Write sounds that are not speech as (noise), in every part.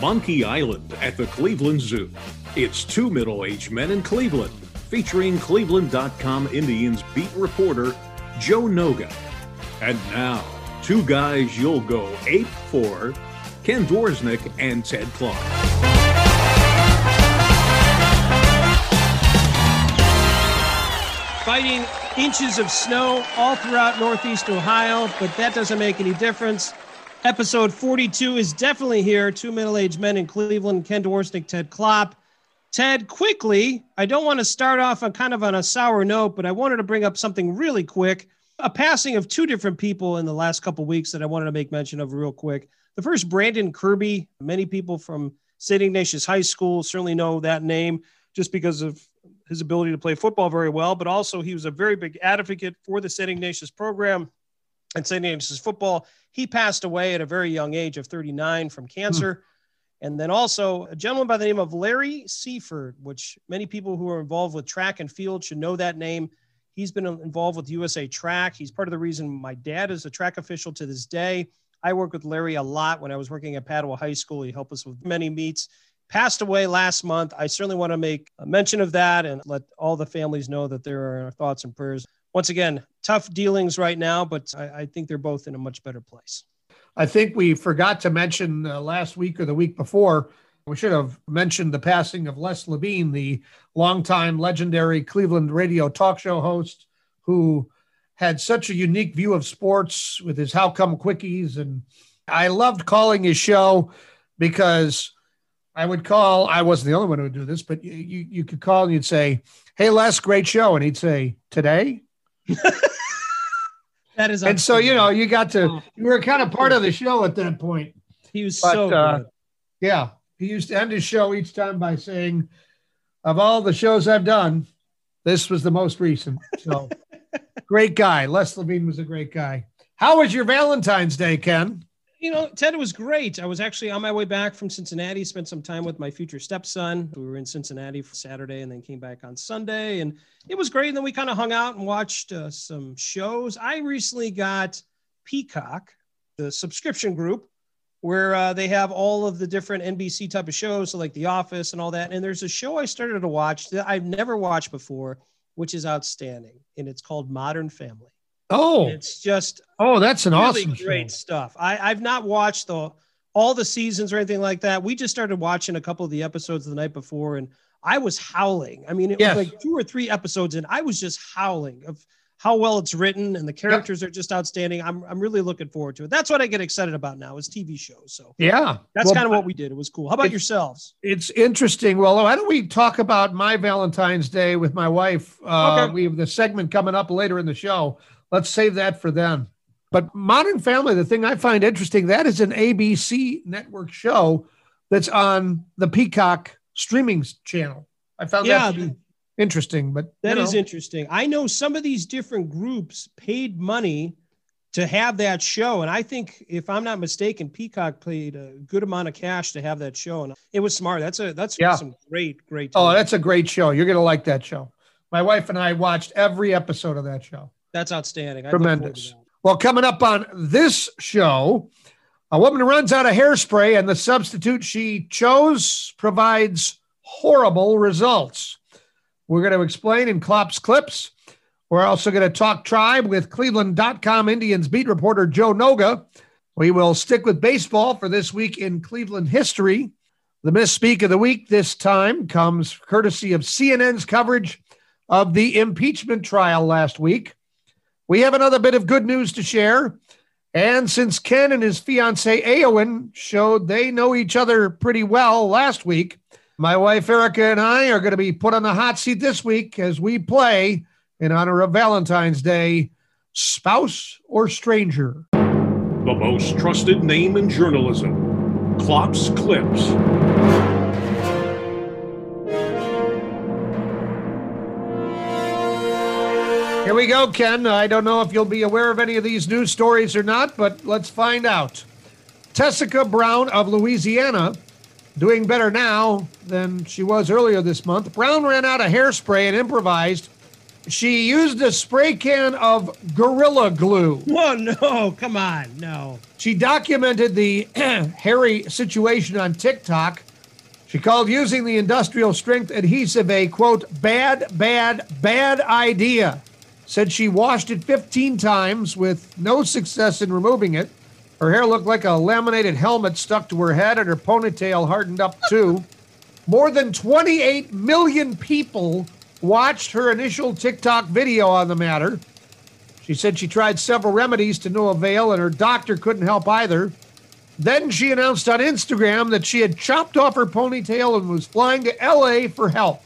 Monkey Island at the Cleveland Zoo. It's two middle aged men in Cleveland, featuring Cleveland.com Indians beat reporter Joe Noga. And now, two guys you'll go ape for Ken Dworsnik and Ted Clark. Fighting inches of snow all throughout Northeast Ohio, but that doesn't make any difference. Episode 42 is definitely here. Two middle aged men in Cleveland, Ken Dworsnik, Ted Klopp. Ted, quickly, I don't want to start off on kind of on a sour note, but I wanted to bring up something really quick. A passing of two different people in the last couple weeks that I wanted to make mention of real quick. The first, Brandon Kirby. Many people from St. Ignatius High School certainly know that name just because of his ability to play football very well, but also he was a very big advocate for the St. Ignatius program and St. Ignatius football. He passed away at a very young age of 39 from cancer. Hmm. And then also a gentleman by the name of Larry Seaford, which many people who are involved with track and field should know that name. He's been involved with USA Track. He's part of the reason my dad is a track official to this day. I worked with Larry a lot when I was working at Padua High School. He helped us with many meets passed away last month. I certainly want to make a mention of that and let all the families know that there are our thoughts and prayers. Once again, tough dealings right now, but I, I think they're both in a much better place. I think we forgot to mention uh, last week or the week before. We should have mentioned the passing of Les Levine, the longtime legendary Cleveland radio talk show host who had such a unique view of sports with his How Come Quickies. And I loved calling his show because I would call. I wasn't the only one who would do this, but you you, you could call and you'd say, "Hey, Les, great show," and he'd say, "Today." (laughs) that is. And so you know, you got to. You were kind of part of the show at that point. He was but, so uh, yeah, he used to end his show each time by saying, "Of all the shows I've done, this was the most recent." So, (laughs) great guy. Les Levine was a great guy. How was your Valentine's Day, Ken? You know, Ted, it was great. I was actually on my way back from Cincinnati, spent some time with my future stepson. We were in Cincinnati for Saturday and then came back on Sunday. And it was great. And then we kind of hung out and watched uh, some shows. I recently got Peacock, the subscription group, where uh, they have all of the different NBC type of shows, so like The Office and all that. And there's a show I started to watch that I've never watched before, which is outstanding. And it's called Modern Family. Oh, it's just oh, that's an really awesome great show. stuff. I, I've not watched the all the seasons or anything like that. We just started watching a couple of the episodes the night before, and I was howling. I mean, it yes. was like two or three episodes, and I was just howling of how well it's written, and the characters yep. are just outstanding. I'm I'm really looking forward to it. That's what I get excited about now is TV shows. So yeah, that's well, kind of what we did. It was cool. How about yourselves? It's interesting. Well, why don't we talk about my Valentine's Day with my wife? Uh, okay. We have the segment coming up later in the show let's save that for them. But Modern Family, the thing I find interesting, that is an ABC network show that's on the Peacock streaming channel. I found yeah, that interesting, but that is know. interesting. I know some of these different groups paid money to have that show. And I think, if I'm not mistaken, Peacock paid a good amount of cash to have that show, and it was smart. That's a that's yeah. some great, great. Oh, that's a great show. You're gonna like that show. My wife and I watched every episode of that show. That's outstanding. I Tremendous. Well, coming up on this show, a woman runs out of hairspray, and the substitute she chose provides horrible results. We're going to explain in Klopp's clips. We're also going to talk tribe with Cleveland.com Indians beat reporter Joe Noga. We will stick with baseball for this week in Cleveland history. The misspeak of the week this time comes courtesy of CNN's coverage of the impeachment trial last week. We have another bit of good news to share. And since Ken and his fiancee Eowyn showed they know each other pretty well last week, my wife Erica and I are going to be put on the hot seat this week as we play in honor of Valentine's Day Spouse or Stranger. The most trusted name in journalism, Klopp's Clips. Here we go, Ken. I don't know if you'll be aware of any of these news stories or not, but let's find out. Tessica Brown of Louisiana doing better now than she was earlier this month. Brown ran out of hairspray and improvised She used a spray can of Gorilla Glue. Oh, no. Come on. No. She documented the (clears throat) hairy situation on TikTok. She called using the industrial strength adhesive a quote, bad, bad, bad idea. Said she washed it 15 times with no success in removing it. Her hair looked like a laminated helmet stuck to her head, and her ponytail hardened up too. More than 28 million people watched her initial TikTok video on the matter. She said she tried several remedies to no avail, and her doctor couldn't help either. Then she announced on Instagram that she had chopped off her ponytail and was flying to LA for help.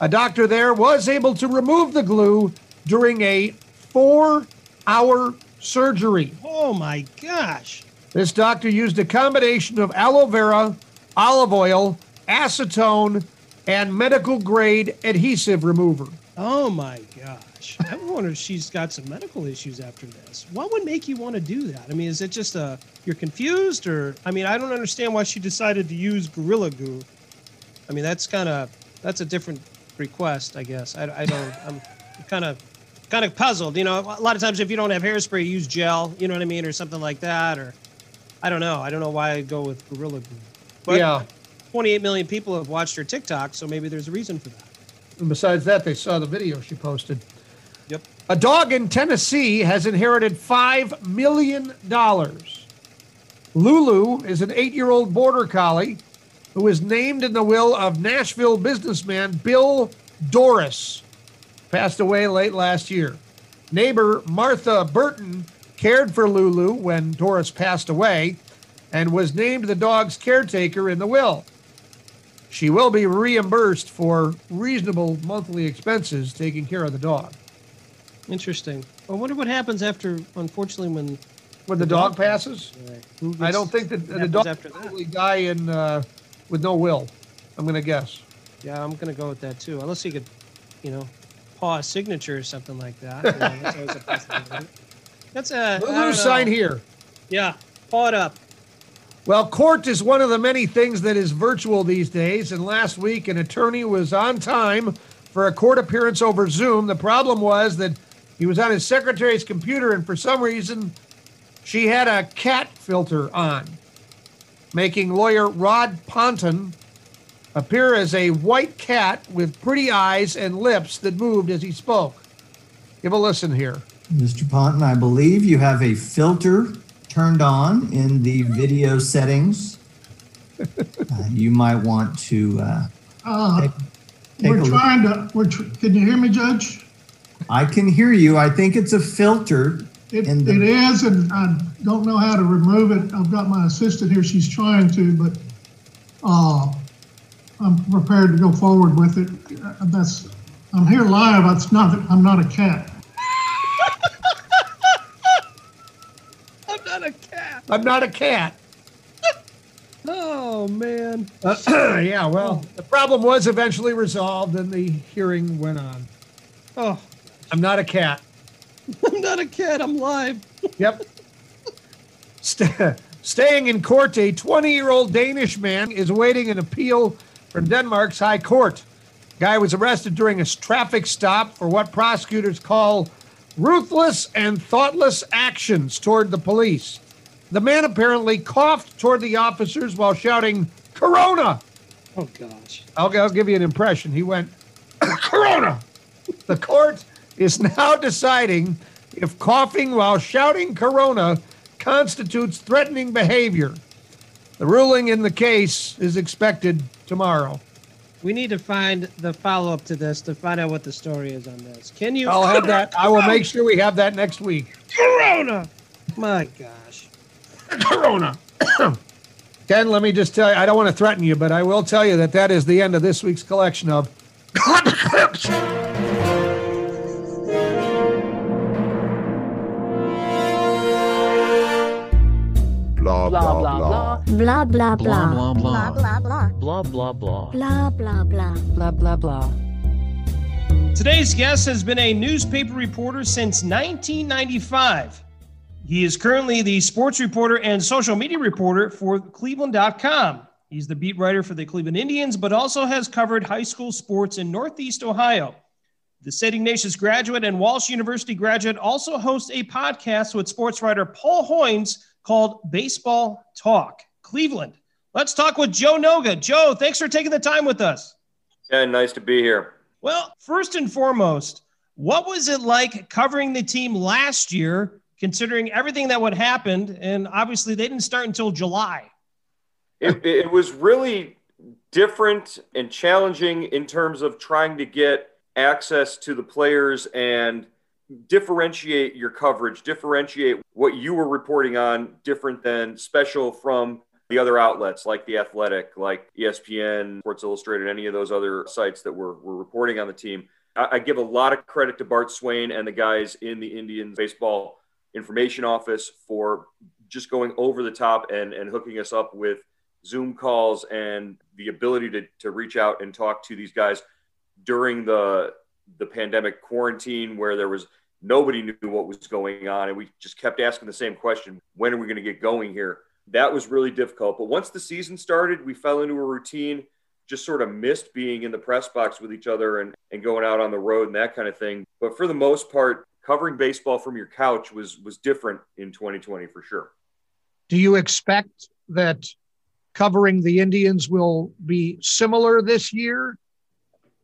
A doctor there was able to remove the glue during a four hour surgery. Oh, my gosh. This doctor used a combination of aloe vera, olive oil, acetone, and medical grade adhesive remover. Oh, my gosh. I wonder if she's got some medical issues after this. What would make you want to do that? I mean, is it just a you're confused, or I mean, I don't understand why she decided to use Gorilla Glue. I mean, that's kind of that's a different request, I guess. I, I don't. I'm kind of kind of puzzled. You know, a lot of times if you don't have hairspray, use gel. You know what I mean, or something like that. Or I don't know. I don't know why I go with Gorilla Glue. But yeah. 28 million people have watched her TikTok, so maybe there's a reason for that. And besides that, they saw the video she posted. Yep. A dog in Tennessee has inherited $5 million. Lulu is an eight year old border collie who was named in the will of Nashville businessman Bill Dorris, passed away late last year. Neighbor Martha Burton cared for Lulu when Dorris passed away and was named the dog's caretaker in the will. She will be reimbursed for reasonable monthly expenses taking care of the dog. Interesting. I wonder what happens after, unfortunately, when When the, dog, passes, Who I don't think that the dog after will that? die in uh, with no will. I'm going to guess. Yeah, I'm gonna go with that too. Unless he could, you know, paw a signature or something like that. (laughs) You know, that's always a possibility. That's uh, a don't Lulu, sign here. Yeah, paw it up. Well, court is one of the many things that is virtual these days. And last week, an attorney was on time for a court appearance over Zoom. The problem was that he was on his secretary's computer, and for some reason, she had a cat filter on, making lawyer Rod Ponton appear as a white cat with pretty eyes and lips that moved as he spoke. Give a listen here. Mr. Ponton, I believe you have a filter turned on in the video settings. (laughs) Uh, you might want to. Uh, Uh, take a We're look. trying to, we're, tr- can you hear me, Judge? I can hear you. I think it's a filter. It, In the- it is, and I don't know how to remove it. I've got my assistant here, she's trying to, but, uh, I'm prepared to go forward with it. Uh, That's, I'm here live, it's not, I'm not a cat. I'm not a cat. I'm not a cat. (laughs) Oh man. (clears throat) yeah, well, the problem was eventually resolved and the hearing went on. Oh, I'm not a cat. (laughs) I'm not a cat. I'm live. Yep. (laughs) St- staying in court, a 20 year old Danish man is awaiting an appeal from Denmark's High Court. Guy was arrested during a traffic stop for what prosecutors call ruthless and thoughtless actions toward the police. The man apparently coughed toward the officers while shouting, Corona! Oh gosh. I'll, I'll give you an impression. He went, (coughs) Corona! The court is now deciding if coughing while shouting Corona constitutes threatening behavior. The ruling in the case is expected tomorrow. We need to find the follow up to this to find out what the story is on this. Can you? I'll have that. I will make sure we have that next week. Corona. My gosh. Corona. (coughs) Ken, let me just tell you, I don't want to threaten you, but I will tell you that that is the end of this week's collection of (coughs) (coughs) blah blah blah Blah blah blah blah. blah Blah blah blah. blah blah blah Blah blah blah. blah blah blah Today's guest has been a newspaper reporter since 1995. He is currently the sports reporter and social media reporter for Cleveland.com. He's the beat writer for the Cleveland Indians, but also has covered high school sports in Northeast Ohio. The St. Ignatius graduate and Walsh University graduate also hosts a podcast with sports writer Paul Hoynes called Baseball Talk Cleveland. Let's talk with Joe Noga. Joe, thanks for taking the time with us. Yeah, nice to be here. Well, first and foremost, what was it like covering the team last year, considering everything that would happened? And obviously, they didn't start until July. It, it was really different and challenging in terms of trying to get access to the players and differentiate your coverage, differentiate what you were reporting on different than special from the other outlets like The Athletic, like ESPN, Sports Illustrated, any of those other sites that were, were reporting on the team. I, I give a lot of credit to Bart Swain and the guys in the Indians baseball information office for just going over the top and, and hooking us up with Zoom calls and the ability to, to reach out and talk to these guys during the the pandemic quarantine where there was nobody knew what was going on and we just kept asking the same question when are we going to get going here? That was really difficult but once the season started we fell into a routine just sort of missed being in the press box with each other and, and going out on the road and that kind of thing. But for the most part covering baseball from your couch was was different in 2020 for sure. Do you expect that covering the Indians will be similar this year?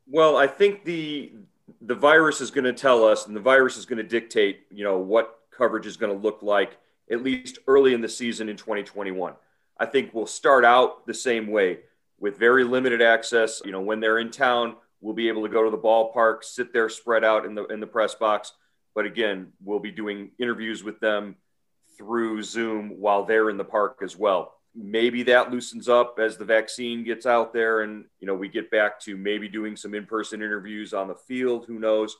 Well, I think the the virus is going to tell us, and the virus is going to dictate, you know, what coverage is going to look like at least early in the season in 2021. I think we'll start out the same way with very limited access. You know, when they're in town, we'll be able to go to the ballpark, sit there spread out in the in the press box. But again, we'll be doing interviews with them through Zoom while they're in the park as well maybe that loosens up as the vaccine gets out there and you know we get back to maybe doing some in-person interviews on the field who knows?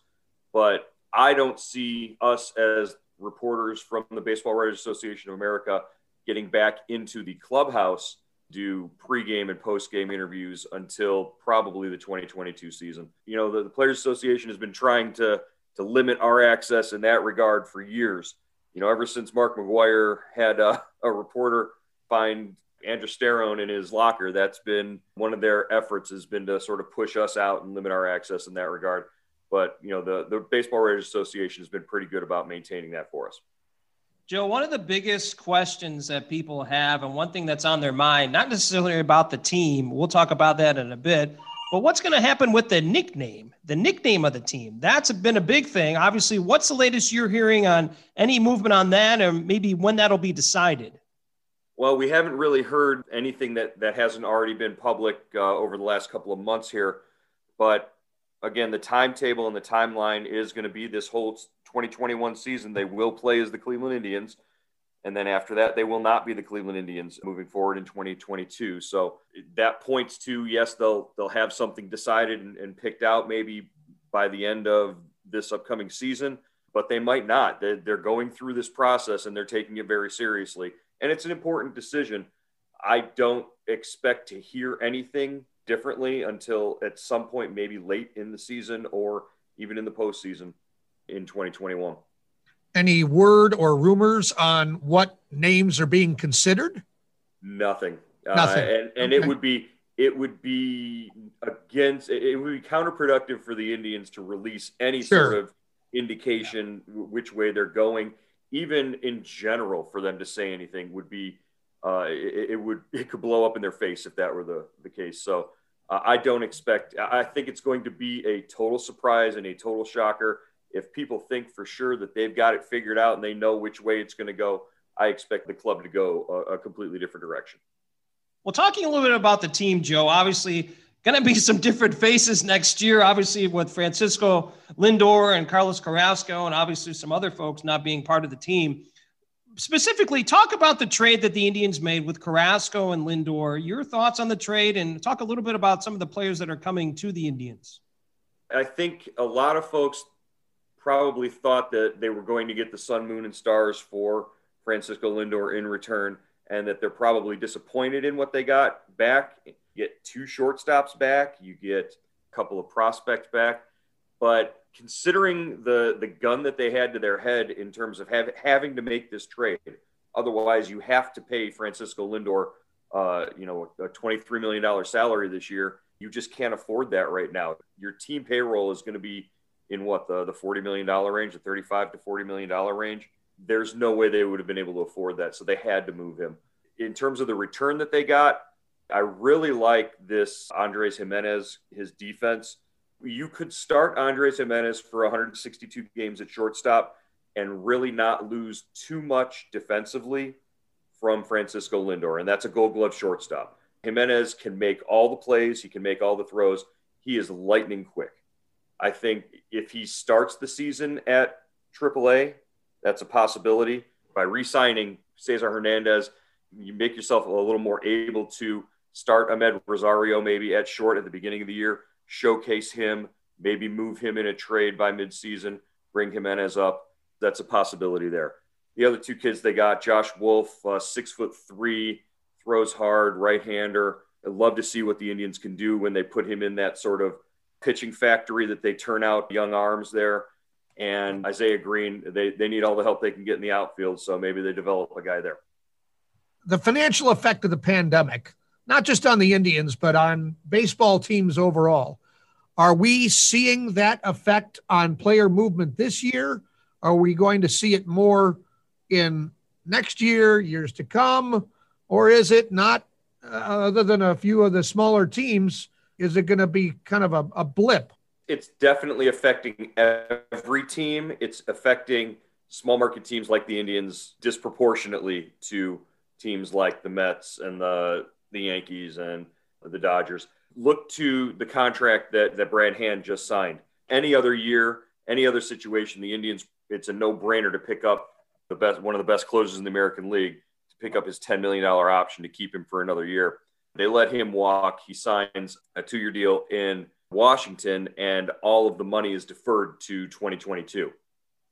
But i don't see us as reporters from the baseball writers association of america getting back into the clubhouse do pregame and postgame interviews until probably the 2022 season. You know the, the players association has been trying to to limit our access in that regard for years. You know ever since Mark McGwire had a, a reporter find androsterone in his locker. That's been one of their efforts has been to sort of push us out and limit our access in that regard. But you know, the the Baseball Writers Association has been pretty good about maintaining that for us. Joe, one of the biggest questions that people have, and one thing that's on their mind, not necessarily about the team, we'll talk about that in a bit, but what's going to happen with the nickname, the nickname of the team? That's been a big thing. Obviously, what's the latest you're hearing on any movement on that, or maybe when that'll be decided? Well, we haven't really heard anything that, that hasn't already been public uh, over the last couple of months here. But again, the timetable and the timeline is going to be this whole 2021 season. They will play as the Cleveland Indians. And then after that, they will not be the Cleveland Indians moving forward in 2022. So that points to yes, they'll they'll have something decided and, and picked out maybe by the end of this upcoming season, but they might not. They're, they're going through this process and they're taking it very seriously and it's an important decision. I don't expect to hear anything differently until at some point, maybe late in the season or even in the postseason in 2021. Any word or rumors on what names are being considered? Nothing. Nothing. Uh, and and Okay. it would be it would be against it would be counterproductive for the Indians to release any Sure. sort of indication w- which way they're going. Even in general, for them to say anything would be uh, it, it would it could blow up in their face if that were the the case. So uh, I don't expect. I think it's going to be a total surprise and a total shocker. If people think for sure that they've got it figured out and they know which way it's going to go, I expect the club to go a completely different direction. Well, talking a little bit about the team, Joe, obviously going to be some different faces next year, obviously with Francisco Lindor and Carlos Carrasco, and obviously some other folks not being part of the team. Specifically, talk about the trade that the Indians made with Carrasco and Lindor. Your thoughts on the trade, and talk a little bit about some of the players that are coming to the Indians. I think a lot of folks probably thought that they were going to get the sun, moon, and stars for Francisco Lindor in return, and that they're probably disappointed in what they got back. Get two shortstops back, you get a couple of prospects back, but considering the the gun that they had to their head in terms of have, having to make this trade, otherwise you have to pay Francisco Lindor, uh, you know, a twenty three million dollar salary this year. You just can't afford that right now. Your team payroll is going to be in what the the forty million dollar range, the thirty five to forty million dollar range. There's no way they would have been able to afford that, so they had to move him. In terms of the return that they got, I really like this Andres Gimenez, his defense. You could start Andres Gimenez for 162 games at shortstop and really not lose too much defensively from Francisco Lindor, and that's a Gold Glove shortstop. Gimenez can make all the plays, he can make all the throws. He is lightning quick. I think if he starts the season at AAA, that's a possibility. By re-signing Cesar Hernandez, you make yourself a little more able to start Amed Rosario maybe at short at the beginning of the year, showcase him, maybe move him in a trade by midseason, bring Gimenez up. That's a possibility there. The other two kids they got, Josh Wolf, uh, six foot three, throws hard, right hander. I'd love to see what the Indians can do when they put him in that sort of pitching factory that they turn out young arms there. And Isaiah Green, they, they need all the help they can get in the outfield. So maybe they develop a guy there. The financial effect of the pandemic, not just on the Indians, but on baseball teams overall. Are we seeing that effect on player movement this year? Are we going to see it more in next year, years to come? Or is it not, uh, other than a few of the smaller teams, is it going to be kind of a, a blip? It's definitely affecting every team. It's affecting small market teams like the Indians disproportionately to teams like the Mets and the the Yankees and the Dodgers. Look to the contract that that Brad Hand just signed. Any other year, any other situation, the Indians it's a no-brainer to pick up the best one of the best closers in the American League to pick up his $10 million option to keep him for another year. They let him walk. He signs a two-year deal in Washington, and all of the money is deferred to 2022,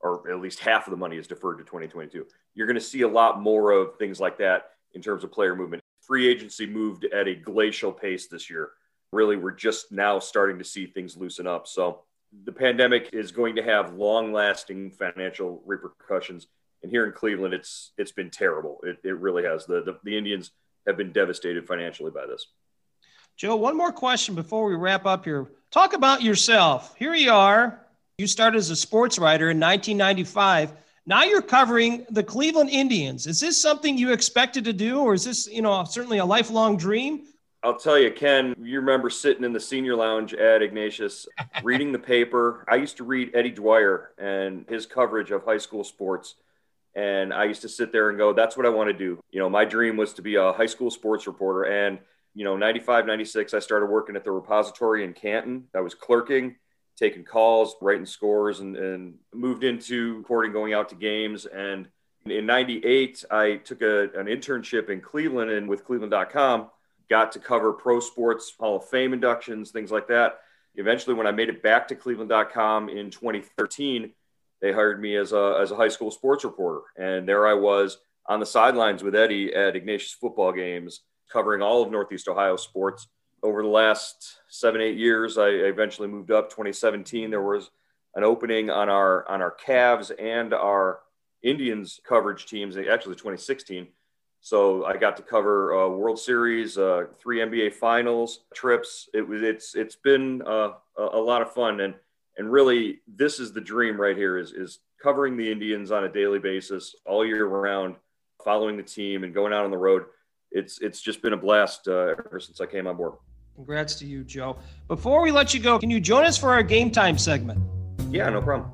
or at least half of the money is deferred to 2022. You're going to see a lot more of things like that in terms of player movement. Free agency moved at a glacial pace this year. Really, we're just now starting to see things loosen up. So the pandemic is going to have long-lasting financial repercussions. And here in Cleveland, it's it's been terrible. It, it really has. The, the the Indians have been devastated financially by this. Joe, one more question before we wrap up here. Talk about yourself. Here you are. You started as a sports writer in 1995. Now you're covering the Cleveland Indians. Is this something you expected to do, or is this, you know, certainly a lifelong dream? I'll tell you, Ken, you remember sitting in the senior lounge at Ignatius reading the paper. I used to read Eddie Dwyer and his coverage of high school sports. And I used to sit there and go, that's what I want to do. You know, my dream was to be a high school sports reporter. And, you know, 95, 96, I started working at the repository in Canton. I was clerking, taking calls, writing scores, and, and moved into reporting, going out to games. And in 98, I took a, an internship in Cleveland and with cleveland.com, got to cover pro sports, Hall of Fame inductions, things like that. Eventually, when I made it back to cleveland.com in 2013, they hired me as a, as a high school sports reporter. And there I was on the sidelines with Eddie at Ignatius football games, covering all of Northeast Ohio sports. Over the last seven, eight years, I eventually moved up. 2017, there was an opening on our on our Cavs and our Indians coverage teams. Actually, 2016. So I got to cover uh, World Series, uh, three NBA Finals trips. It was it's it's been uh, a lot of fun, and and really this is the dream right here is is covering the indians on a daily basis all year round following the team and going out on the road it's it's just been a blast uh, ever since i came on board congrats to you joe. Before we let you go can you join us for our game time segment? Yeah no problem.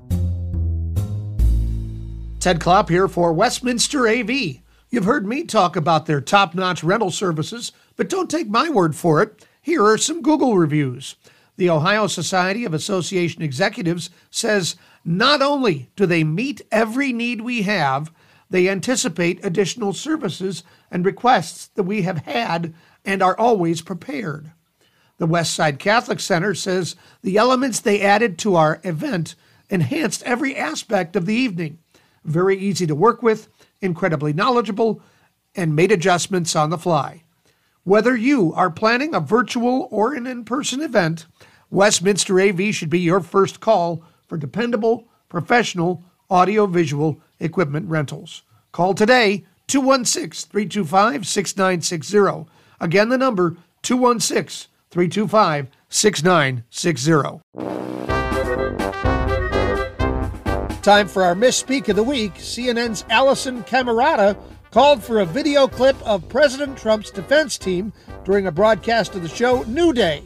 Ted klopp here for westminster av you've heard me talk about their top-notch rental services but don't take my word for it. Here are some google reviews. The Ohio Society of Association Executives says not only do they meet every need we have, they anticipate additional services and requests that we have had and are always prepared. The Westside Catholic Center says the elements they added to our event enhanced every aspect of the evening. Very easy to work with, incredibly knowledgeable, and made adjustments on the fly. Whether you are planning a virtual or an in person event, Westminster AV should be your first call for dependable, professional audio-visual equipment rentals. Call today 216 325 6960. Again, the number 216 325 6960. Time for our misspeak of the week. CNN's Alisyn Camerota called for a video clip of President Trump's defense team during a broadcast of the show New Day.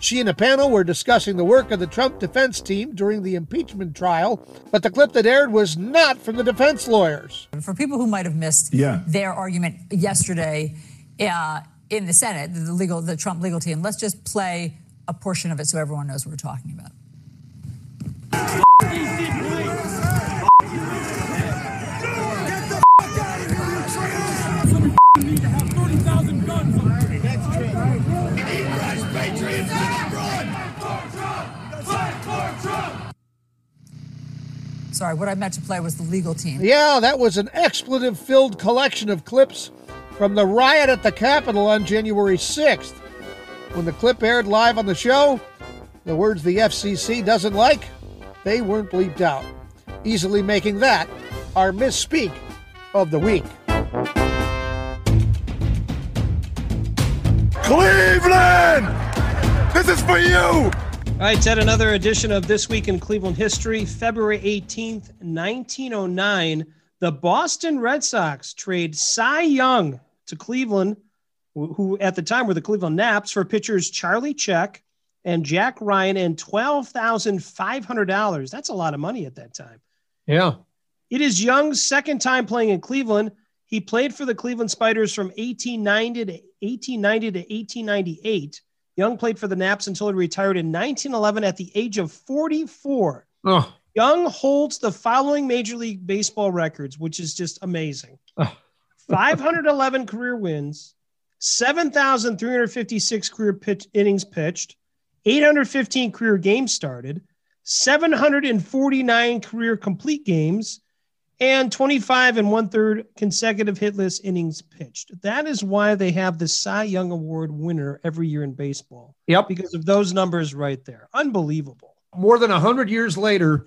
She and a panel were discussing the work of the Trump defense team during the impeachment trial, but the clip that aired was not from the defense lawyers. For people who might have missed Yeah. their argument yesterday uh, in the Senate, the legal, the Trump legal team, let's just play a portion of it so everyone knows what we're talking about. Sorry, what I meant to play was the legal team. Yeah, that was an expletive filled collection of clips from the riot at the Capitol on January 6th. When the clip aired live on the show, the words the FCC doesn't like, they weren't bleeped out, easily making that our misspeak of the week. Cleveland! This is for you! All right, Ted, another edition of This Week in Cleveland History, February 18th, 1909. The Boston Red Sox trade Cy Young to Cleveland, who at the time were the Cleveland Naps, for pitchers Charlie Chech and Jack Ryan and $12,500. That's a lot of money at that time. Yeah. It is Young's second time playing in Cleveland. He played for the Cleveland Spiders from 1890 to 1890 to 1898. Young played for the Naps until he retired in 1911 at the age of 44. Oh, Young holds the following Major League Baseball records, which is just amazing (laughs) Oh. 511 career wins, 7,356 career pitch, innings pitched, 815 career games started, 749 career complete games, and 25 and one third consecutive hitless innings pitched. That is why they have the Cy Young Award winner every year in baseball yep. because of those numbers right there. Unbelievable. More than 100 years later,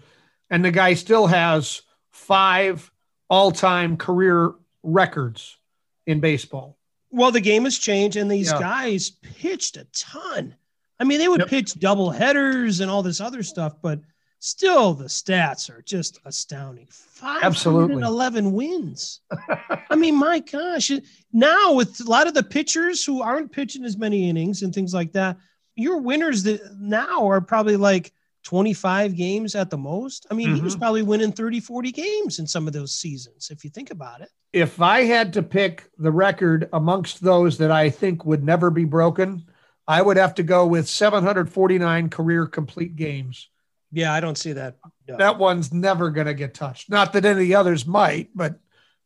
and the guy still has five all time career records in baseball. Well, the game has changed, and these Yeah. guys pitched a ton. I mean, they would Yep. pitch double headers and all this other stuff, but still, the stats are just astounding. Absolutely. 511 wins. (laughs) I mean, my gosh. Now, with a lot of the pitchers who aren't pitching as many innings and things like that, your winners that now are probably like 25 games at the most. I mean, he was Mhm. probably winning 30, 40 games in some of those seasons, if you think about it. If I had to pick the record amongst those that I think would never be broken, I would have to go with 749 career complete games. Yeah, I don't see that. No. That one's never going to get touched. Not that any others might, but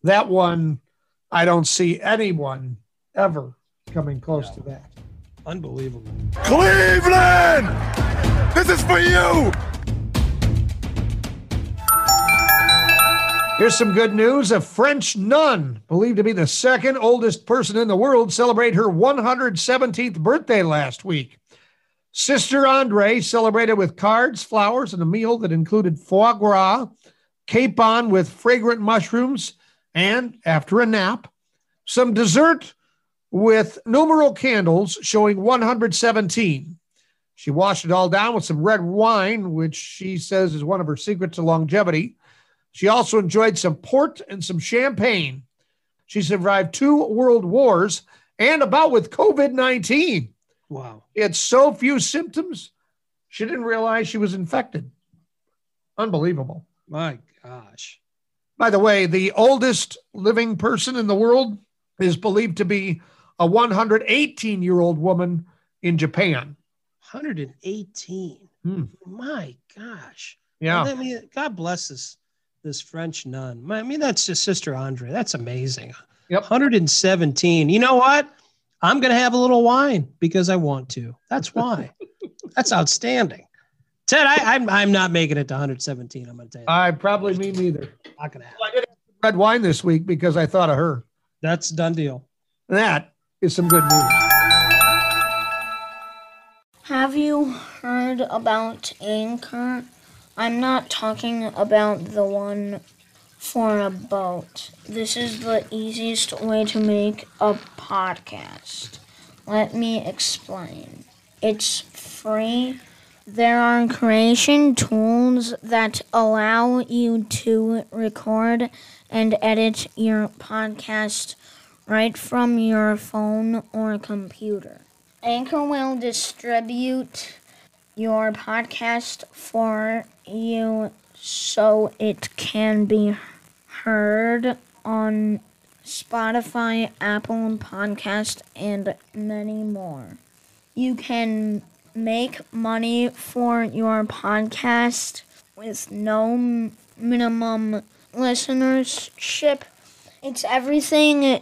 that one, I don't see anyone ever coming close to that. Unbelievable. Cleveland! This is for you! Here's some good news. A French nun, believed to be the second oldest person in the world, celebrated her 117th birthday last week. Sister Andre celebrated with cards, flowers, and a meal that included foie gras, capon with fragrant mushrooms, and after a nap, some dessert with numeral candles showing 117. She washed it all down with some red wine, which she says is one of her secrets to longevity. She also enjoyed some port and some champagne. She survived two world wars and about with COVID 19. Wow. She had so few symptoms, she didn't realize she was infected. Unbelievable. My gosh. By the way, the oldest living person in the world is believed to be a 118 year old woman in Japan. 118. Hmm. My gosh. Yeah. I mean, God bless this this French nun. I mean, that's just Sister Andre. That's amazing. Yep. 117. You know what? I'm going to have a little wine because I want to. That's why. (laughs) that's outstanding. Ted, I, I'm I'm not making it to 117. I'm going to tell you. I probably me neither. not going to happen. I did have red wine this week because I thought of her. That's done deal. That is some good news. Have you heard about Anchor? I'm not talking about the one for a boat. This is the easiest way to make a podcast. Let me explain. It's free. there are creation tools that allow you to record and edit your podcast right from your phone or computer. Anchor will distribute your podcast for you so it can be heard on Spotify, Apple Podcast, and many more. You can make money for your podcast with no minimum listenership. It's everything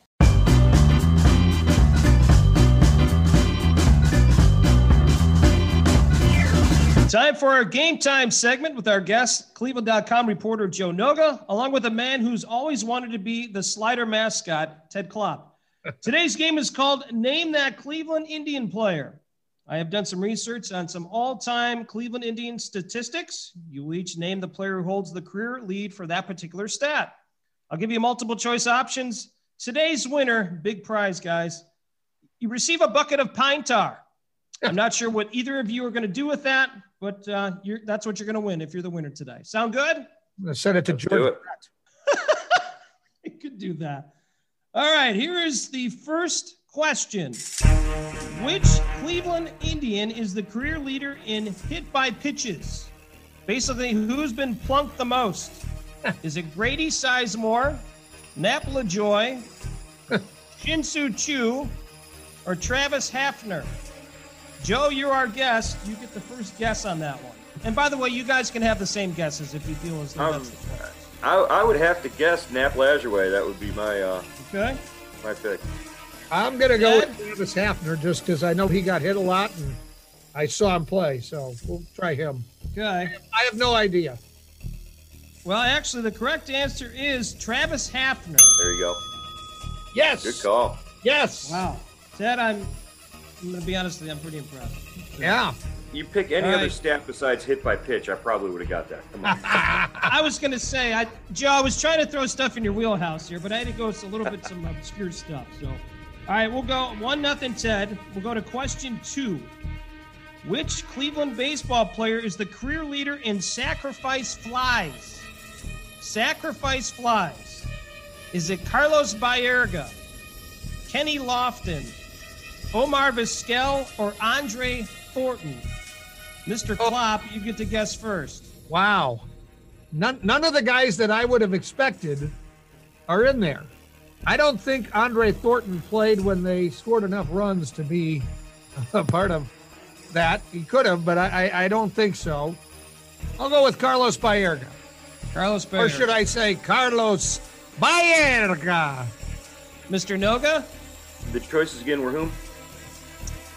Time for our game time segment with our guest, Cleveland.com reporter Joe Noga, along with a man who's always wanted to be the slider mascot, Ted Klopp. (laughs) Today's game is called Name That Cleveland Indian Player. I have done some research on some all time Cleveland Indian statistics. You will each name the player who holds the career lead for that particular stat. I'll give you multiple choice options. Today's winner, big prize, guys. You receive a bucket of pine tar. I'm not sure what either of you are going to do with that, but uh, you're, that's what you're going to win if you're the winner today. Sound good? I'm going to send it to Let's do George. (laughs) it. You could do that. All right, here is the first question. Which Cleveland Indian is the career leader in hit by pitches? Basically, who's been plunked the most? (laughs) Is it Grady Sizemore, Nap Lajoie, (laughs) Shin-Soo Choo, or Travis Hafner? Joe, you're our guest. You get the first guess on that one. And by the way, you guys can have the same guesses if you feel as though Um, that's the choice. I, I would have to guess Nap Lajoie. That would be my uh, Okay? my pick. I'm going to go Ted? with Travis Hafner just because I know he got hit a lot and I saw him play. So we'll try him. Okay. I have no idea. Well, actually, the correct answer is Travis Hafner. There you go. Yes. Good call. Yes. Wow. Ted, I'm, I'm going to be honest with you, I'm pretty impressed. Yeah. You pick any All other right. stat besides hit by pitch, I probably would have got that. Come on. (laughs) I was going to say, I, Joe, I was trying to throw stuff in your wheelhouse here, but I had to go with a little bit some obscure stuff. So, all right, we'll go one nothing, Ted. We'll go to question two. Which Cleveland baseball player is the career leader in sacrifice flies? Sacrifice flies. Is it Carlos Baerga, Kenny Lofton, Omar Vizquel, or Andre Thornton? Mr. Oh. Klopp, you get to guess first. Wow. None, none of the guys that I would have expected are in there. I don't think Andre Thornton played when they scored enough runs to be (laughs) a part of that. He could have, but I, I, I don't think so. I'll go with Carlos Baerga. Carlos Baerga. Or should I say Carlos Baerga? Mr. Noga? the choices again were whom?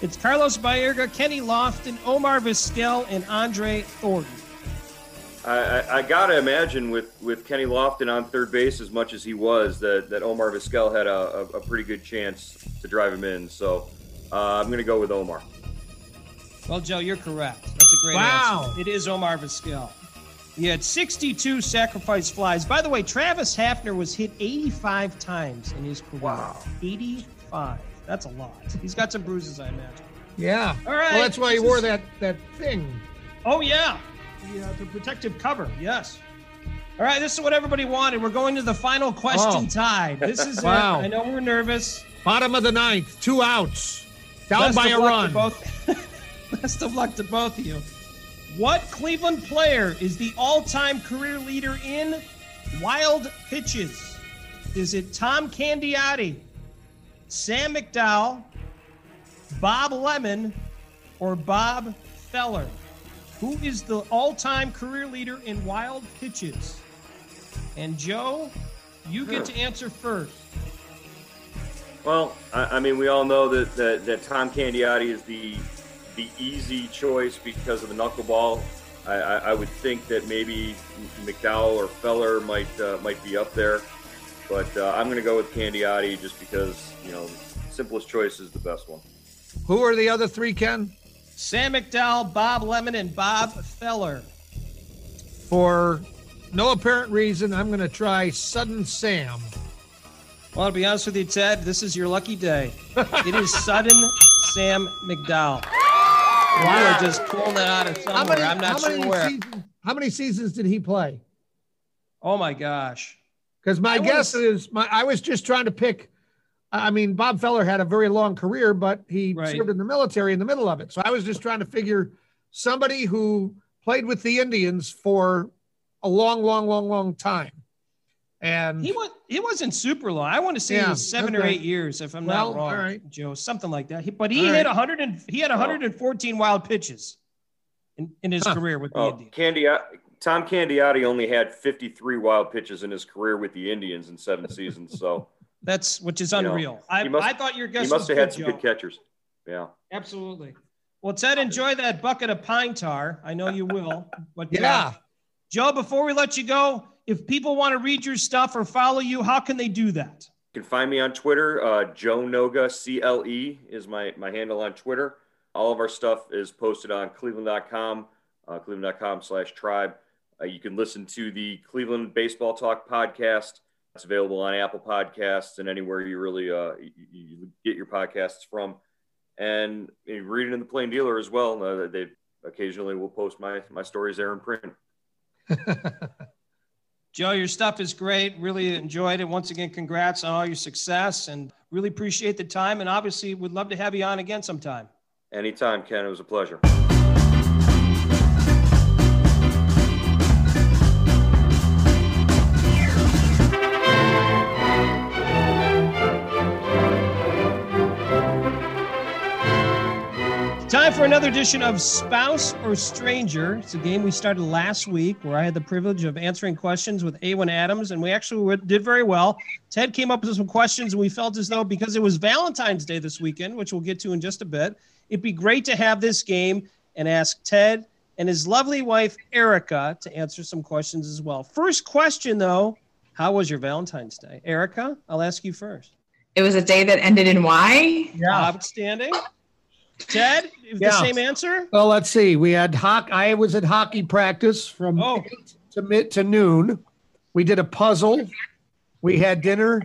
It's Carlos Baerga, Kenny Lofton, Omar Vizquel, and Andre Thornton. I, I, I gotta imagine with, with Kenny Lofton on third base as much as he was that, that Omar Vizquel had a, a, a pretty good chance to drive him in. So uh, I'm gonna go with Omar. Well, Joe, you're correct. That's a great Wow. answer. It is Omar Vizquel. He had 62 sacrifice flies. By the way, Travis Hafner was hit 85 times in his career. Wow. 85. That's a lot. He's got some bruises, I imagine. Yeah. All right. Well, that's why he This wore is- that, that thing. Oh, yeah. The, uh, the protective cover. Yes. All right. This is what everybody wanted. We're going to the final question Oh. tied. This (laughs) is Wow. it. I know we're nervous. Bottom of the ninth, two outs, down Best by a run. both- (laughs) Best of luck to both of you. What Cleveland player is the all-time career leader in wild pitches? Is it Tom Candiotti, Sam McDowell, Bob Lemon, or Bob Feller? Who is the all-time career leader in wild pitches? And Joe, you get to answer first. Well, I, I mean, we all know that, that, that Tom Candiotti is the the easy choice because of the knuckleball. I, I, I would think that maybe McDowell or Feller might uh, might be up there, but uh, I'm going to go with Candiotti just because you know simplest choice is the best one. Who are the other three, Ken? Sam McDowell, Bob Lemon, and Bob Feller. For no apparent reason, I'm going to try Sudden Sam. Well, to be honest with you, Ted, this is your lucky day. (laughs) it is Sudden Sam McDowell. You are just pulling that out of somewhere. I'm not sure where. Seasons, how many seasons did he play? Oh my gosh. Because my I wanna guess s- is my I was just trying to pick. I mean, Bob Feller had a very long career, but he Right. served in the military in the middle of it. So I was just trying to figure somebody who played with the Indians for a long, long, long, long time. And He was he wasn't super long. I want to say it was seven or eight years, if I'm Well, not wrong. all right. Joe, something like that. He, but he All hit right. 100 and he had 114 wild pitches in, in his Huh. career with the Oh, Indians. Candy, Tom Candiotti only had 53 wild pitches in his career with the Indians in seven seasons. So (laughs) That's which is you know, unreal. I, must- I thought your guess he must was have good, had some Joe. good catchers. Yeah. Absolutely. Well, Ted, enjoy that bucket of pine tar. I know you will. But uh, yeah, Joe, before we let you go, if people want to read your stuff or follow you, how can they do that? You can find me on Twitter. Uh, Joe Noga, CLE is my, my handle on Twitter. All of our stuff is posted on cleveland.com, uh, cleveland.com slash tribe. Uh, you can listen to the Cleveland Baseball Talk podcast. It's available on Apple Podcasts and anywhere you really uh, you, you get your podcasts from. And you read it in the Plain Dealer as well. Uh, they occasionally will post my, my stories there in print. (laughs) Joe, your stuff is great. Really enjoyed it. Once again, congrats on all your success and really appreciate the time. And obviously, would love to have you on again sometime. Anytime, Ken. It was a pleasure. Time for another edition of Spouse or Stranger. It's a game we started last week where I had the privilege of answering questions with A1 Adams, and we actually did very well. Ted came up with some questions, and we felt as though because it was Valentine's Day this weekend, which we'll get to in just a bit, it'd be great to have this game and ask Ted and his lovely wife, Erica, to answer some questions as well. First question, though How was your Valentine's Day? Erica, I'll ask you first. It was a day that ended in Y. yeah. Outstanding. Ted, the same answer? Well, let's see. We had hockey. I was at hockey practice from Oh. eight to mid to noon. We did a puzzle. We had dinner,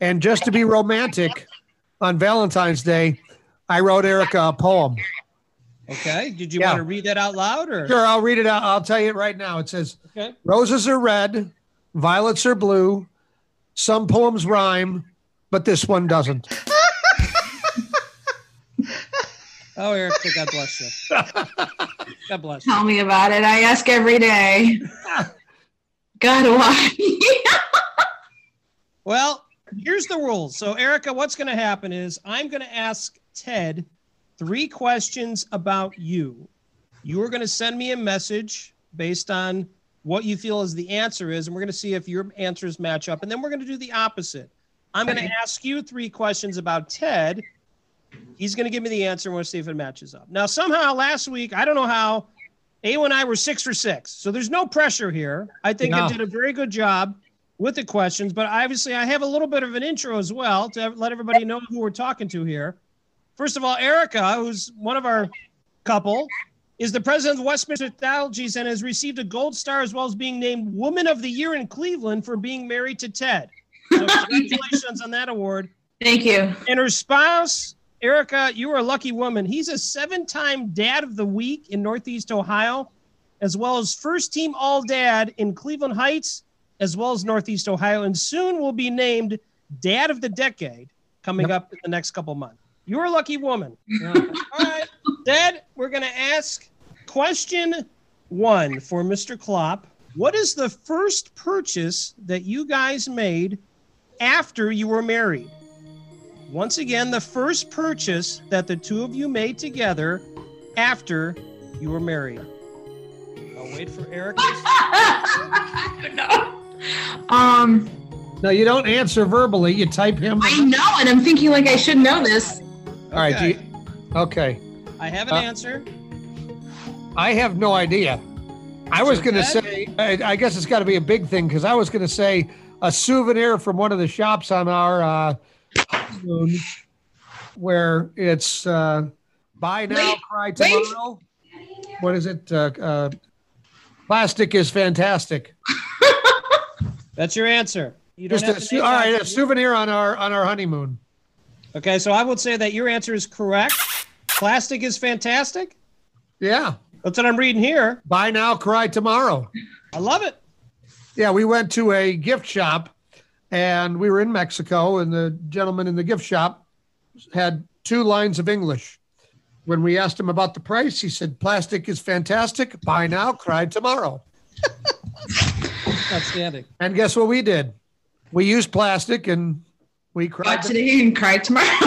and just to be romantic, on Valentine's Day, I wrote Erica a poem. Okay. Did you Yeah. want to read that out loud or? Sure, I'll read it out. I'll tell you it right now. It says, Okay. "Roses are red, violets are blue. Some poems rhyme, but this one doesn't." Oh, Erica, God bless you. God bless you. Tell me about it. I ask every day. God, why? Well, here's the rules. So, Erica, what's going to happen is I'm going to ask Ted three questions about you. You are going to send me a message based on what you feel is the answer is, and we're going to see if your answers match up. And then we're going to do the opposite. I'm going to ask you three questions about Ted. He's going to give me the answer, and we'll see if it matches up. Now, somehow last week, I don't know how, A and I were six for six. So there's no pressure here. I think I did a very good job with the questions, but obviously I have a little bit of an intro as well to let everybody know who we're talking to here. First of all, Erica, who's one of our couple, is the president of Westminster Technologies and has received a gold star as well as being named Woman of the Year in Cleveland for being married to Ted. So (laughs) congratulations on that award. Thank you. And her spouse, Erica, you are a lucky woman. He's a seven-time Dad of the Week in Northeast Ohio, as well as first team All Dad in Cleveland Heights, as well as Northeast Ohio, and soon will be named Dad of the Decade coming up in the next couple months. You're a lucky woman. (laughs) All right, Dad, we're going to ask question one for Mr. Klopp. What is the first purchase that you guys made after you were married? Once again, the first purchase that the two of you made together after you were married. I'll wait for Erica's. (laughs) no. Um, No, you don't answer verbally. You type him. I know, and I'm thinking like I should know this. All right. do Okay. you- okay. I have an Uh, answer. I have no idea. I was So going to say, I, I guess it's got to be a big thing because I was going to say a souvenir from one of the shops on our uh, honeymoon where it's uh, Buy now, Wait, cry wait. tomorrow. What is it? Uh, uh, plastic is fantastic. (laughs) That's your answer. You don't Just have a, su- all right, a souvenir on our on our honeymoon. Okay, so I would say that your answer is correct. Plastic is fantastic. Yeah. That's what I'm reading here. Buy now, cry tomorrow. I love it. Yeah, we went to a gift shop and we were in Mexico, and the gentleman in the gift shop had two lines of English. When we asked him about the price, he said, Plastic is fantastic. Buy now, cry tomorrow. Outstanding. And guess what we did? We used plastic and we cried. Watch today and cry tomorrow. (laughs)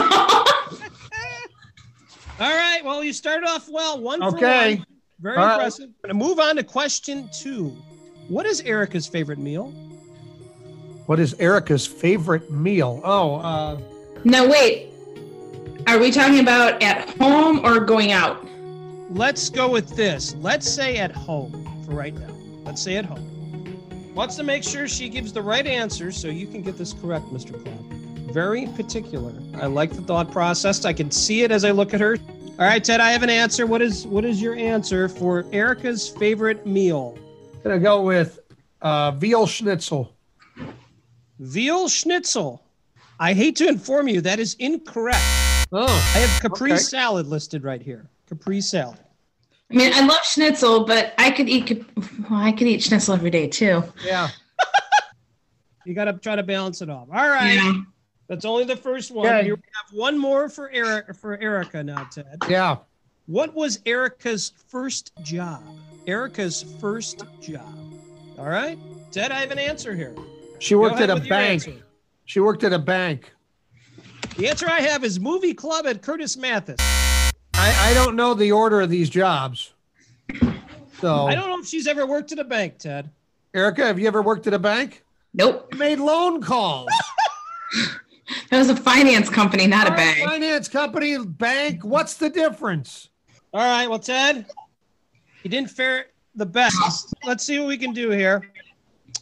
All right. Well, you started off well. One for Okay. one. Very All right. impressive. I'm going to move on to question two. What is Erica's favorite meal? What is Erica's favorite meal? Oh, uh, now wait. Are we talking about at home or going out? Let's go with this. Let's say at home for right now. Let's say at home. Wants to make sure she gives the right answer so you can get this correct, Mr. Clark. Very particular. I like the thought process. I can see it as I look at her. All right, Ted, I have an answer. What is what is your answer for Erica's favorite meal? gonna go with uh, veal schnitzel. Veal schnitzel. I hate to inform you, that is incorrect. Oh, I have Capri okay. salad listed right here. Capri salad. I mean, I love schnitzel, but I could eat. Well, I could eat schnitzel every day too. yeah. (laughs) You got to try to balance it off. All right. Yeah. That's only the first one. Okay. Here we have one more for Eric for Erica now, Ted. Yeah. What was Erica's first job? Erica's first job. All right, Ted, I have an answer here. She worked at a bank. She worked at a bank. The answer I have is movie club at Curtis Mathes. I, I don't know the order of these jobs. So, I don't know if she's ever worked at a bank, Ted. Erica, have you ever worked at a bank? Nope. You made loan calls. (laughs) That was a finance company, not a All right, bank. Finance company, bank. What's the difference? All right, well, Ted, you didn't fare the best. Let's see what we can do here.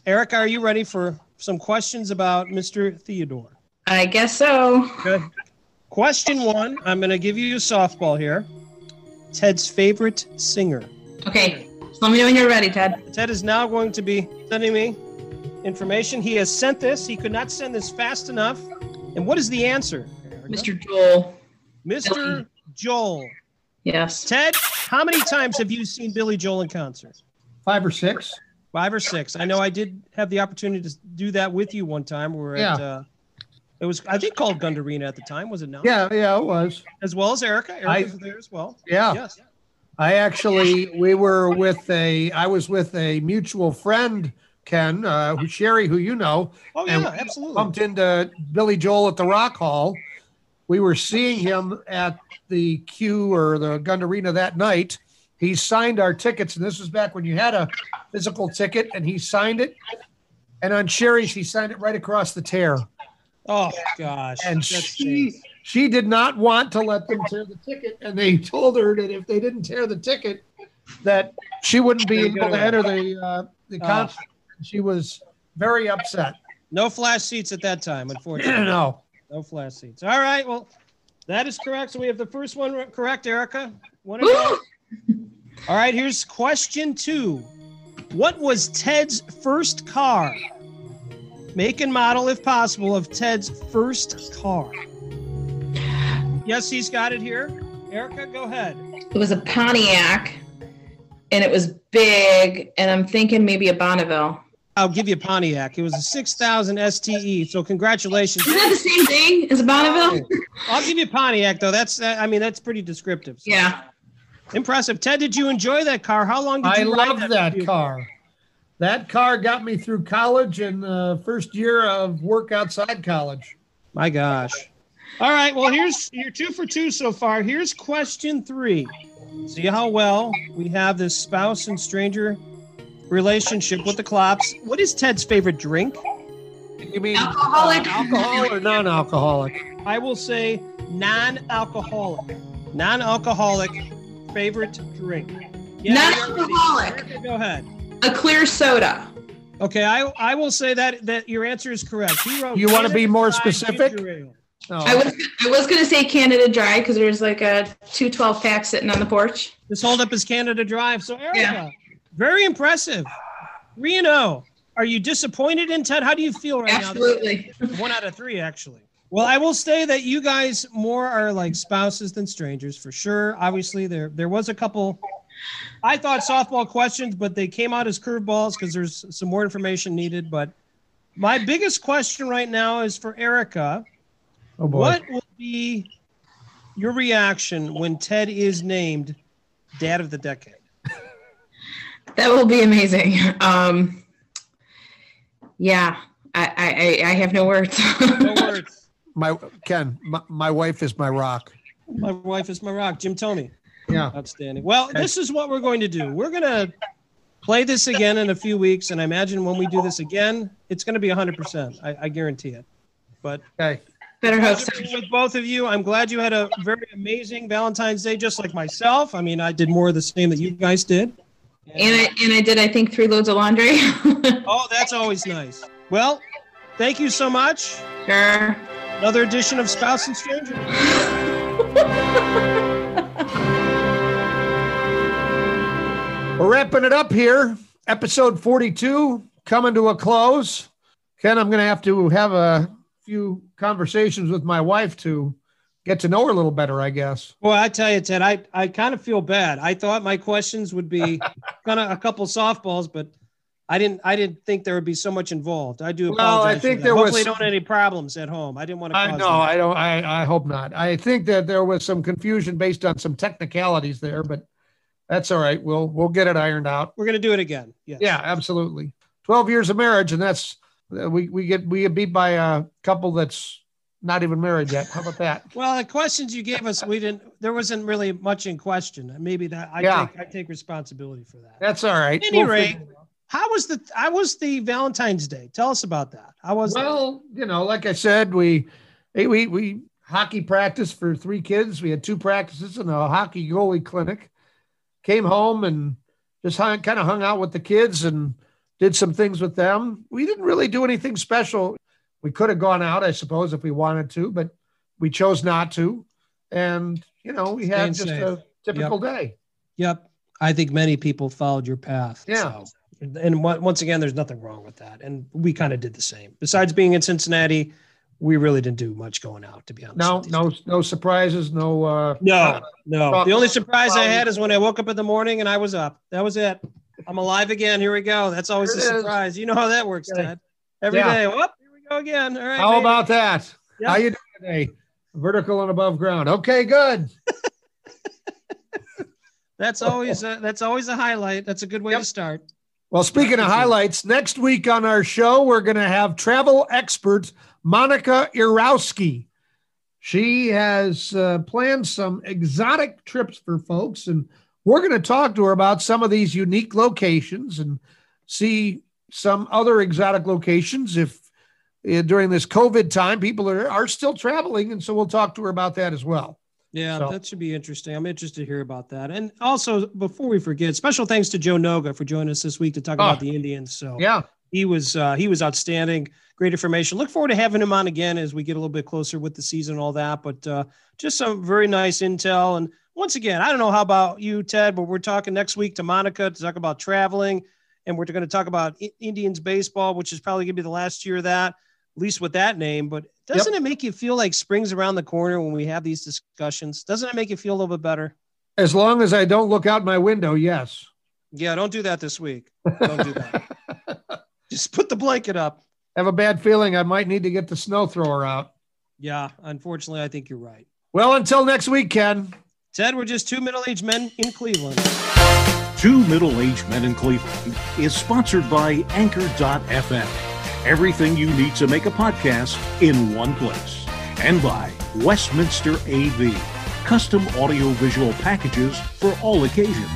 Erica, are you ready for some questions about Mr. Theodore? I guess so. Good. Question one I'm going to give you a softball here. Ted's favorite singer. Okay. Just let me know when you're ready, Ted. Ted is now going to be sending me information. He has sent this. He could not send this fast enough. And what is the answer? Mr. Joel. Mr. Joel. Yes. Ted, how many times have you seen Billy Joel in concert? Five or six. Five or six. I know I did have the opportunity to do that with you one time. We were at, Yeah. uh, it was, I think, called Gund Arena at the time, was it not? Yeah, yeah, it was. As well as Erica. Erica I- was there as well. Yeah. Yes. I actually, we were with a, I was with a mutual friend, Ken, uh, who Sherry, who you know, Oh, And yeah, absolutely. bumped into Billy Joel at the Rock Hall. We were seeing him at the Q or the Gund Arena that night. He signed our tickets, and this was back when you had a physical ticket, and he signed it. And on Sherry's, he signed it right across the tear. Oh, gosh. And she she did not want to let them tear the ticket, and they told her that if they didn't tear the ticket, that she wouldn't be able to enter the uh, the Oh. concert. She was very upset. No flash seats at that time, unfortunately. (clears throat) no. No flash seats. All right. Well, that is correct. So we have the first one correct, Erica. One. (gasps) All right. Here's question two. What was Ted's first car? Make and model, if possible, of Ted's first car. Yes, he's got it here. Erica, go ahead. It was a Pontiac, and it was big, and I'm thinking maybe a Bonneville. I'll give you a Pontiac. It was a 6000 STE. So congratulations. Isn't that the same thing as a Bonneville? I'll give you a Pontiac though. That's I mean that's pretty descriptive. So. Yeah. Impressive. Ted, did you enjoy that car? How long did I you ride love that vehicle? car. That car got me through college and the first year of work outside college. My gosh. All right. Well, here's you're two for two so far. Here's question three. See how well we have this spouse and stranger relationship with the Klops. What is Ted's favorite drink? You mean Alcoholic. uh, alcohol or non-alcoholic? I will say non-alcoholic. Non-alcoholic favorite drink. Yeah, Non-alcoholic. Go ahead. A clear soda. Okay, I I will say that that your answer is correct. He wrote You wanna be more specific? ginger ale. Oh. I was I was gonna say Canada Dry because there's like a 212 pack sitting on the porch. This holdup is Canada Dry. So Erica, very impressive. Three and zero. Are you disappointed in Ted? How do you feel right Absolutely. now? Absolutely. One out of three, actually. Well, I will say that you guys more are like spouses than strangers for sure. Obviously, there there was a couple. I thought softball questions, but they came out as curveballs because there's some more information needed. But my biggest question right now is for Erica. Oh boy. What will be your reaction when Ted is named Dad of the Decade? (laughs) That will be amazing. Um, yeah, I, I I have no words. No words. (laughs) My Ken, my, my wife is my rock. My wife is my rock, Jim Thome. Yeah. Outstanding. Well, this is what we're going to do. We're going to play this again in a few weeks, and I imagine when we do this again, it's going to be 100%. I, I guarantee it. But Okay. Better hope so. with both of you. I'm glad you had a very amazing Valentine's Day, just like myself. I mean, I did more of the same that you guys did. And I and I did I think three loads of laundry. (laughs) Oh, that's always nice. Well, thank you so much. sure. Another edition of Spouse and Stranger. (laughs) We're wrapping it up here. Episode 42 coming to a close. Ken, I'm going to have to have a few conversations with my wife to get to know her a little better, I guess. Well, I tell you, Ted, I, I kind of feel bad. I thought my questions would be (laughs) kind of a couple softballs, but I didn't I didn't think there would be so much involved. I do Well, I apologize. think there was Hopefully, some- don't have any problems at home. I didn't want to. I know. I don't. I, I hope not. I think that there was some confusion based on some technicalities there, but that's all right. We'll we'll get it ironed out. We're gonna do it again. Yes. Yeah, absolutely. Twelve years of marriage, and that's we we get we get beat by a couple that's not even married yet. How about that? (laughs) Well, the questions you gave us, we didn't. There wasn't really much in question. Maybe that I Yeah. take I take responsibility for that. That's all right. At any We'll rate, figure it out. How was the how was the Valentine's Day? Tell us about that. How was that? Well, you know, like I said, we we we hockey practice for three kids. We had two practices and a hockey goalie clinic. Came home and just hung, kind of hung out with the kids and did some things with them. We didn't really do anything special. We could have gone out, I suppose, if we wanted to, but we chose not to. And you know, we had Staying just safe. a typical day. Yep. I think many people followed your path. Yeah. So, and once again, there's nothing wrong with that. And we kind of did the same. Besides being in Cincinnati, we really didn't do much going out, to be honest. No, no, no surprises. No, uh, No, no. The only surprise I had is when I woke up in the morning and I was up. That was it. I'm alive again. Here we go. That's always a it is. surprise. You know how that works. Ted. Every day. Yeah. Whoop, here we go again. All right. How baby. about that? Yeah. How you doing today? Vertical and above ground. Okay, good. (laughs) That's always a, that's always a highlight. That's a good way to start. Well, speaking of highlights, next week on our show, we're going to have travel expert Monica Irowski. She has uh, planned some exotic trips for folks, and we're going to talk to her about some of these unique locations and see some other exotic locations if uh, during this COVID time people are, are still traveling. And so we'll talk to her about that as well. Yeah, So- that should be interesting. I'm interested to hear about that. And also, before we forget, special thanks to Joe Noga for joining us this week to talk Oh. about the Indians. So Yeah. he was uh, he was outstanding. Great information. Look forward to having him on again as we get a little bit closer with the season and all that. But uh, just some very nice intel. And once again, I don't know how about you, Ted, but we're talking next week to Monica to talk about traveling, and we're going to talk about Indians baseball, which is probably going to be the last year of that, at least with that name. But doesn't it make you feel like spring's around the corner when we have these discussions? Doesn't it make you feel a little bit better? As long as I don't look out my window, yes. Yeah, don't do that this week. Don't do that. (laughs) Just put the blanket up. have a bad feeling I might need to get the snow thrower out. Yeah, unfortunately, I think you're right. Well, until next week, Ken. Ted, we're just two middle aged men in Cleveland. Two Middle Aged Men in Cleveland is sponsored by Anchor.fm. Everything you need to make a podcast in one place. And by Westminster AV, custom audio visual packages for all occasions.